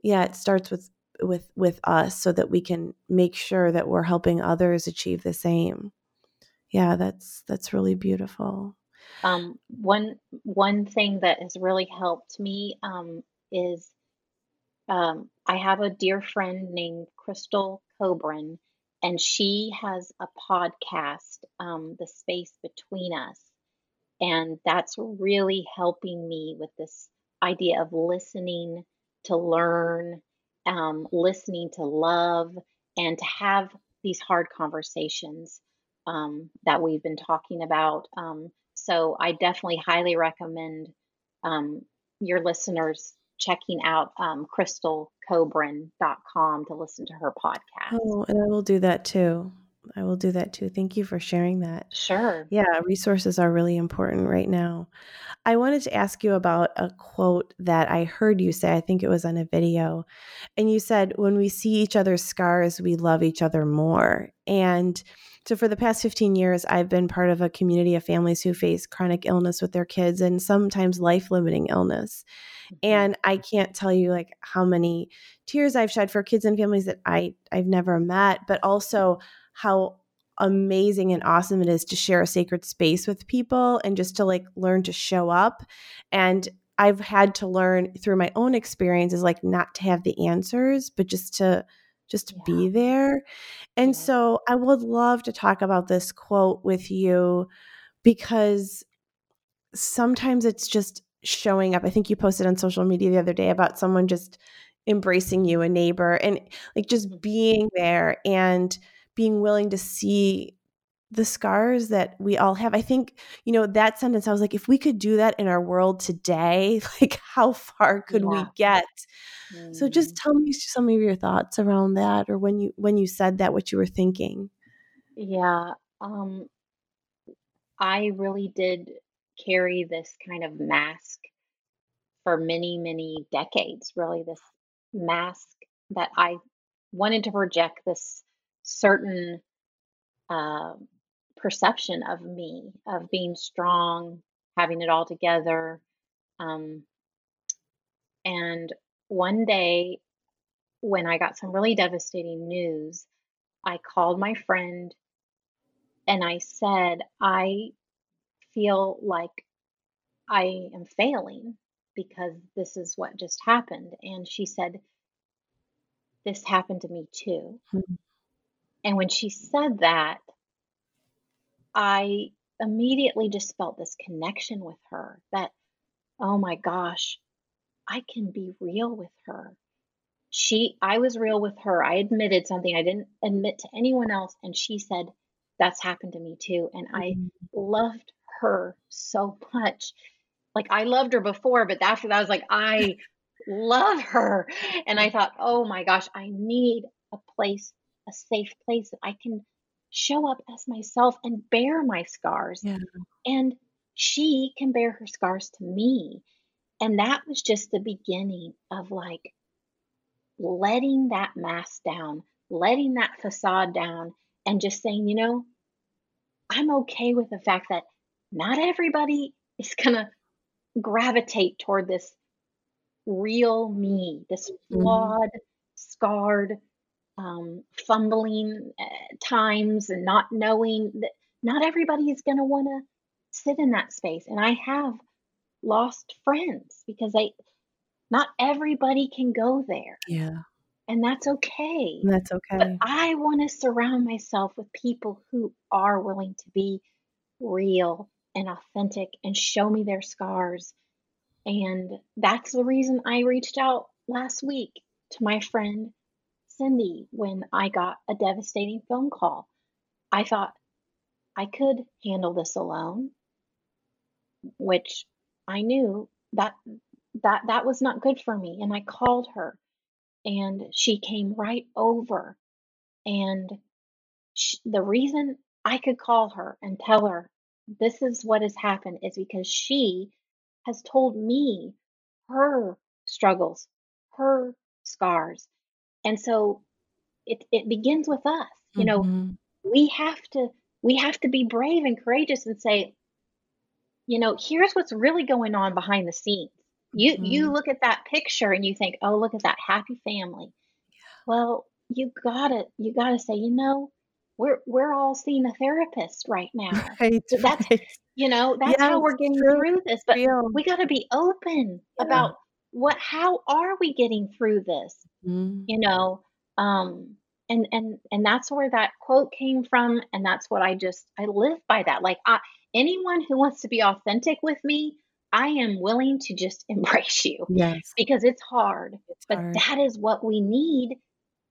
yeah, it starts with with with us so that we can make sure that we're helping others achieve the same. Yeah, that's that's really beautiful. Um, one one thing that has really helped me um, is um, I have a dear friend named Crystal Cobran, and she has a podcast, um, The Space Between Us. And that's really helping me with this idea of listening to learn, um, listening to love, and to have these hard conversations um, that we've been talking about. Um, so I definitely highly recommend um, your listeners checking out um, crystalcobran.com to listen to her podcast. Oh, and I will do that too. I will do that too. Thank you for sharing that. Sure. Yeah, resources are really important right now. I wanted to ask you about a quote that I heard you say. I think it was on a video. And you said, when we see each other's scars, we love each other more. And so, for the past 15 years, I've been part of a community of families who face chronic illness with their kids and sometimes life limiting illness. Mhm. And I can't tell you like how many tears I've shed for kids and families that I, I've never met, but also how amazing and awesome it is to share a sacred space with people and just to like learn to show up. And I've had to learn through my own experiences, like not to have the answers, but just to just to Yeah. be there. And Yeah. so I would love to talk about this quote with you because sometimes it's just showing up. I think you posted on social media the other day about someone just embracing you, a neighbor, and like just Mhm. being there and being willing to see the scars that we all have. I think, you know, that sentence, I was like, if we could do that in our world today, like how far could we Yeah. get? So just Mm. tell me some of your thoughts around that or when you when you said that what you were thinking. Yeah. Um, I really did carry this kind of mask for many, many decades, really, this mask that I wanted to project this certain uh, perception of me, of being strong, having it all together. Um, and one day, when I got some really devastating news, I called my friend and I said, I feel like I am failing because this is what just happened. And she said, This happened to me too. Mhm. And when she said that, I immediately just felt this connection with her that, oh my gosh, I can be real with her. She, I was real with her. I admitted something I didn't admit to anyone else. And she said, That's happened to me too. And I Mhm. loved her so much. Like I loved her before, but after that, I was like, I love her. And I thought, oh my gosh, I need a place, a safe place that I can show up as myself and bear my scars. Yeah. And she can bear her scars to me. And that was just the beginning of like letting that mask down, letting that facade down, and just saying, you know, I'm okay with the fact that not everybody is going to gravitate toward this real me, this mm-hmm. flawed, mm-hmm. scarred, um, fumbling uh, times and not knowing that not everybody is going to want to sit in that space. And I have lost friends because I, not everybody can go there. Yeah. And that's okay. That's okay. But I want to surround myself with people who are willing to be real and authentic and show me their scars. And that's the reason I reached out last week to my friend Cindy when I got a devastating phone call. I thought I could handle this alone, which I knew that that that was not good for me and I called her and she came right over and she, the reason I could call her and tell her this is what has happened is because she has told me her struggles, her scars. And so it it begins with us. You know, mm-hmm. we have to we have to be brave and courageous and say, you know, here's what's really going on behind the scenes. You mm-hmm. you look at that picture and you think, "Oh, look at that happy family." Yeah. Well, you got to you got to say, you know, we're we're all seeing a therapist right now. Right. So that's right. you know that's how we're getting true. through this. But we got to be open yeah. about what how are we getting through this? Mm. You know, um, and and and that's where that quote came from, and that's what I just I live by that. Like I, anyone who wants to be authentic with me, I am willing to just embrace you. Yes. Because it's hard. It's but hard. that is what we need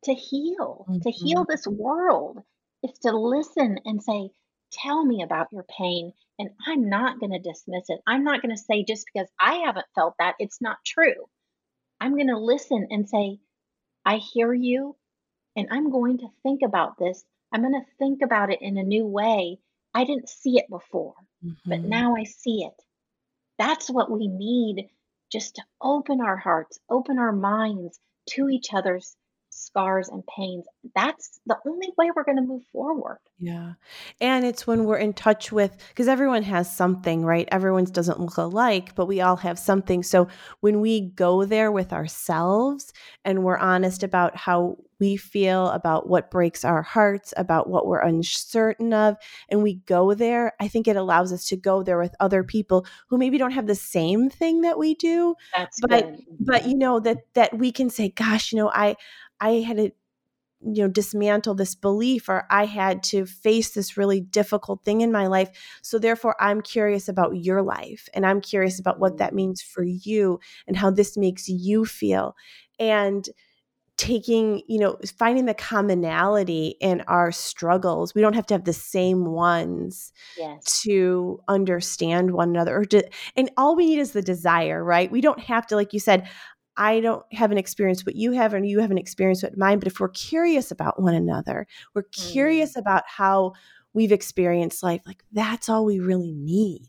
to heal, mm-hmm. to heal this world is to listen and say, Tell me about your pain. And I'm not going to dismiss it. I'm not going to say just because I haven't felt that, it's not true. I'm going to listen and say, I hear you. And I'm going to think about this. I'm going to think about it in a new way. I didn't see it before, mm-hmm. but now I see it. That's what we need just to open our hearts, open our minds to each other's scars and pains, that's the only way we're going to move forward. Yeah. And it's when we're in touch with, because everyone has something, right? Everyone's doesn't look alike, but we all have something. So when we go there with ourselves and we're honest about how we feel, about what breaks our hearts, about what we're uncertain of, and we go there, I think it allows us to go there with other people who maybe don't have the same thing that we do. That's but good. but you know that that we can say, gosh, you know, I I had to you know dismantle this belief or i had to face this really difficult thing in my life. So therefore i'm curious about your life and i'm curious about what that mm. means for you and how this makes you feel. And taking you know finding the commonality in our struggles we don't have to have the same ones yes. to understand one another or to, and all we need is the desire right? We don't have to like you said I don't have an experience what you have, and you have an experience what mine. But if we're curious about one another, we're mm-hmm. curious about how we've experienced life, like that's all we really need.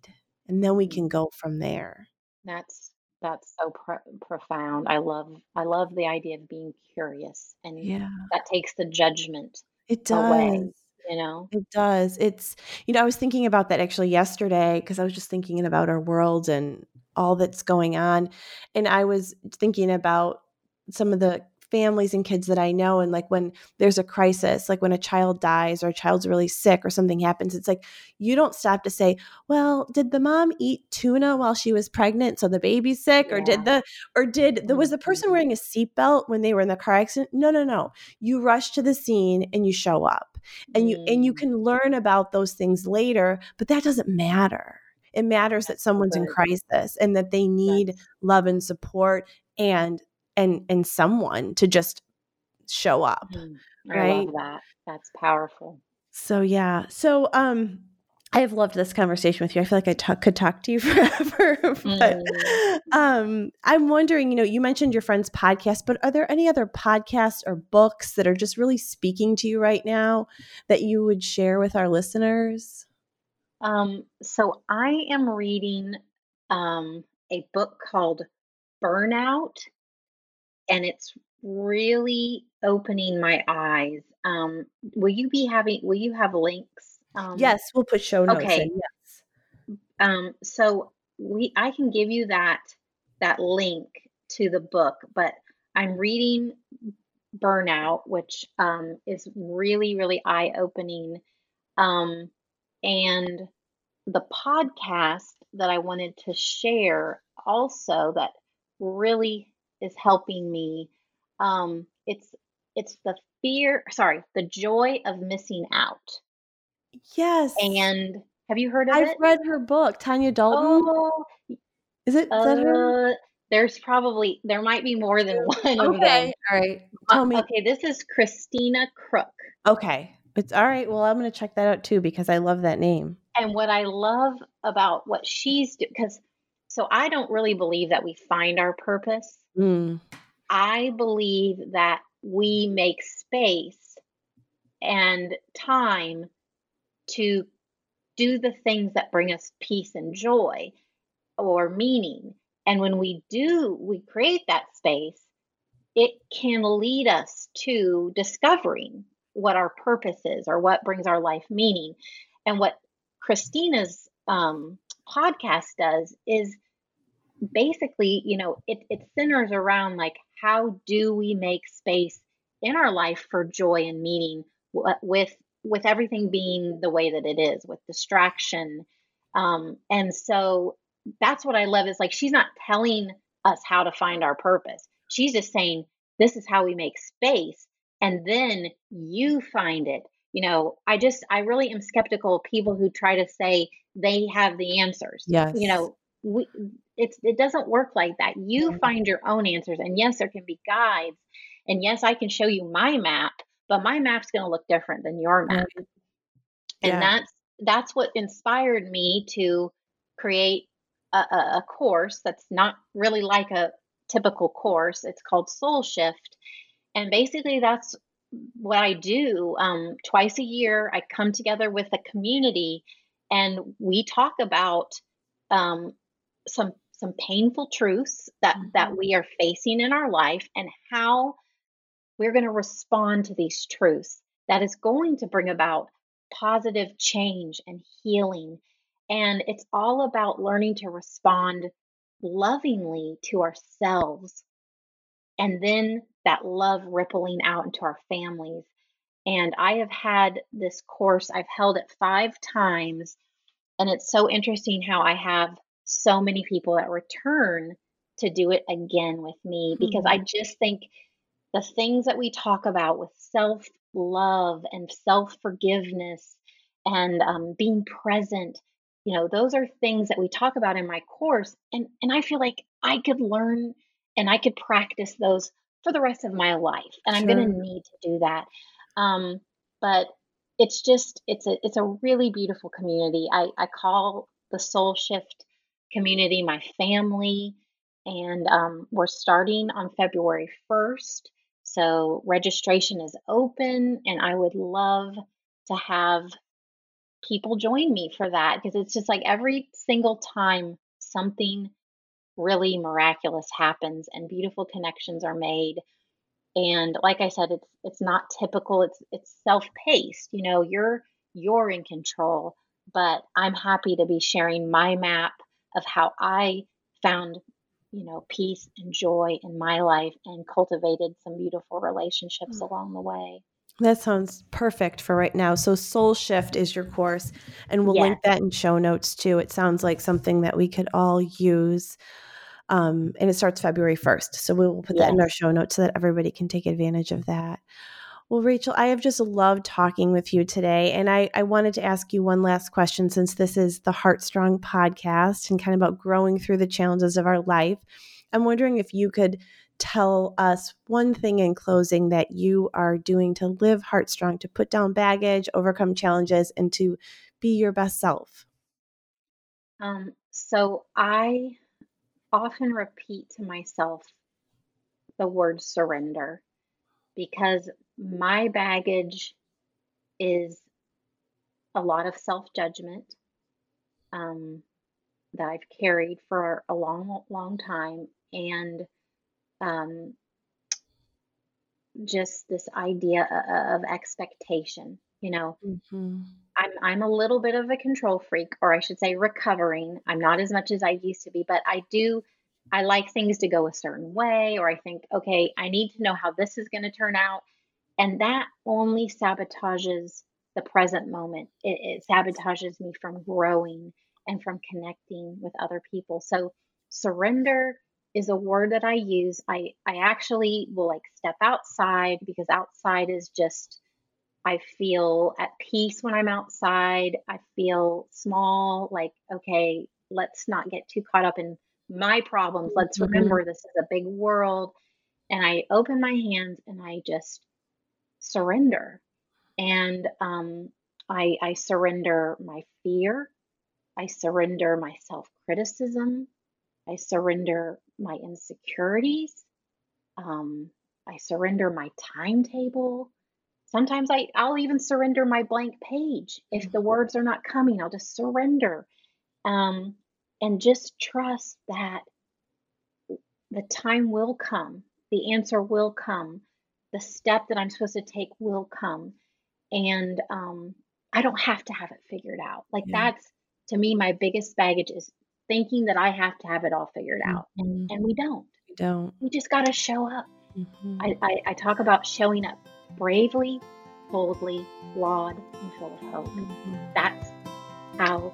And then we can go from there. That's that's so pro- profound. I love I love the idea of being curious, and yeah, that takes the judgment. It does. Away, you know, it does. It's you know I was thinking about that actually yesterday because I was just thinking about our world and all that's going on. And I was thinking about some of the families and kids that I know. And like when there's a crisis, like when a child dies or a child's really sick or something happens, it's like you don't stop to say, well, did the mom eat tuna while she was pregnant? So the baby's sick? Yeah. Or did the, or did, the, was the person mm-hmm. wearing a seatbelt when they were in the car accident? No, no, no. You rush to the scene and you show up and you, and you mm. can learn about those things later, but that doesn't matter it matters that someone's in crisis and that they need love and support and and and someone to just show up. Mm, right? I love that. That's powerful. So yeah. So um I have loved this conversation with you. I feel like I talk, could talk to you forever. but mm. um, I'm wondering, you know, you mentioned your friend's podcast, but are there any other podcasts or books that are just really speaking to you right now that you would share with our listeners? Um, so I am reading um, a book called Burnout, and it's really opening my eyes. Um, will you be having? Will you have links? Um, yes, we'll put show notes. Okay. In, yes. Um, so we I can give you that that link to the book, but I'm reading Burnout, which um, is really really eye opening, um, and the podcast that I wanted to share also that really is helping me. Um, it's it's the fear, sorry, the joy of missing out. Yes. And have you heard of I've it? read her book, Tanya Dalton. Oh, is it? Is that her? uh, there's probably there might be more than one of them. Okay. All right. Uh, Tell me. okay, this is Christina Crook. Okay. It's all right. Well, I'm going to check that out too because I love that name. And what I love about what she's doing, because so I don't really believe that we find our purpose. Mm. I believe that we make space and time to do the things that bring us peace and joy or meaning. And when we do, we create that space, it can lead us to discovering what our purpose is or what brings our life meaning. And what Christina's um, podcast does is basically, you know, it, it centers around like how do we make space in our life for joy and meaning with with everything being the way that it is with distraction um, and so that's what i love is like she's not telling us how to find our purpose she's just saying this is how we make space and then you find it you know i just i really am skeptical of people who try to say they have the answers Yes. you know we it's it doesn't work like that you Mhm. find your own answers and yes there can be guides and yes i can show you my map but my map's going to look different than your map and Yeah. that's that's what inspired me to create a, a, a course that's not really like a typical course it's called soul shift and basically that's what i do um, twice a year i come together with a community and we talk about um, some some painful truths that that Mhm. we are facing in our life and how we're going to respond to these truths that is going to bring about positive change and healing and it's all about learning to respond lovingly to ourselves and then that love rippling out into our families and i have had this course i've held it 5 times and it's so interesting how I have so many people that return to do it again with me because Hmm. I just think the things that we talk about with self love and self forgiveness and um, being present, you know, those are things that we talk about in my course. And, and I feel like I could learn and I could practice those for the rest of my life. And I'm going to need to do that. Um, but it's just it's a it's a really beautiful community. I, I call the Soul Shift community my family, and um, we're starting on February first. So registration is open, and I would love to have people join me for that because it's just like every single time something really miraculous happens and beautiful connections are made and like i said it's it's not typical it's it's self-paced you know you're you're in control but i'm happy to be sharing my map of how i found you know peace and joy in my life and cultivated some beautiful relationships Mm. along the way That sounds perfect for right now. So, Soul Shift is your course, and we'll yes link that in show notes too. It sounds like something that we could all use. Um, and it starts February 1st. So, we will put that in our show notes so that everybody can take advantage of that. Well, Rachel, I have just loved talking with you today. And I, I wanted to ask you one last question since this is the Heartstrong podcast and kind of about growing through the challenges of our life. I'm wondering if you could tell us one thing in closing that you are doing to live Heartstrong, to put down baggage, overcome challenges, and to be your best self. um so i often repeat to myself the word surrender because my baggage is a lot of self-judgment um, that I've carried for a long, long time, and um, just this idea of expectation. You know, Mm-hmm. I'm I'm a little bit of a control freak, or I should say recovering. I'm not as much as I used to be, but I do I like things to go a certain way, or I think, okay, I need to know how this is going to turn out. And that only sabotages the present moment. It, it sabotages me from growing and from connecting with other people. So surrender is a word that I use. I, I actually will like step outside because outside is just I feel at peace when I'm outside. I feel small, like, okay, let's not get too caught up in my problems. Let's mm-hmm. remember this is a big world. And I open my hands and I just surrender. And um, I, I surrender my fear. I surrender my self criticism. I surrender my insecurities. Um, I surrender my timetable. Sometimes I, I'll even surrender my blank page. If the words are not coming, I'll just surrender. Um, and just trust that the time will come, the answer will come, the step that I'm supposed to take will come. And um, I don't have to have it figured out. Like yeah. that's to me, my biggest baggage is thinking that I have to have it all figured out. Mm-hmm. And, and we don't. We don't. We just got to show up. Mm-hmm. I, I, I, talk about showing up bravely, boldly, flawed, and full of hope. Mm-hmm. That's how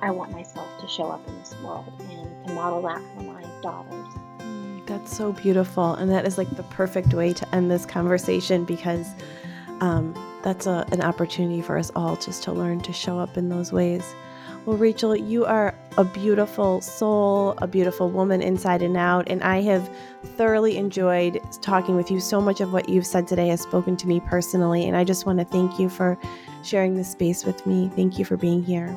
I want myself to show up in this world and to model that for my daughters. Mm, that's so beautiful. And that is like the perfect way to end this conversation because um, that's a, an opportunity for us all just to learn to show up in those ways. Well, Rachel, you are a beautiful soul, a beautiful woman inside and out, and I have thoroughly enjoyed talking with you. So much of what you've said today has spoken to me personally, and I just want to thank you for sharing this space with me. Thank you for being here.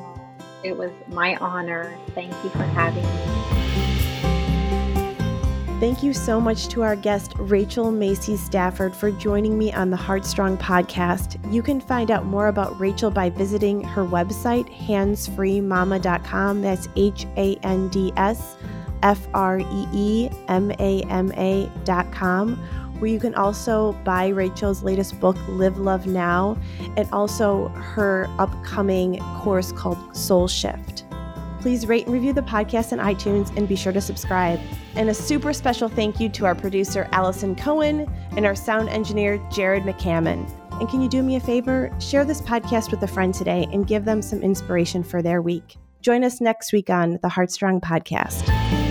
It was my honor. Thank you for having me. Thank you so much to our guest, Rachel Macy Stafford, for joining me on the Heartstrong podcast. You can find out more about Rachel by visiting her website, handsfreemama.com. That's H A N D S F R E E M A M A.com where you can also buy Rachel's latest book, Live Love Now, and also her upcoming course called Soul Shift. Please rate and review the podcast on iTunes and be sure to subscribe. And a super special thank you to our producer, Allison Cohen, and our sound engineer, Jared McCammon. And can you do me a favor? Share this podcast with a friend today and give them some inspiration for their week. Join us next week on the Heartstrong Podcast.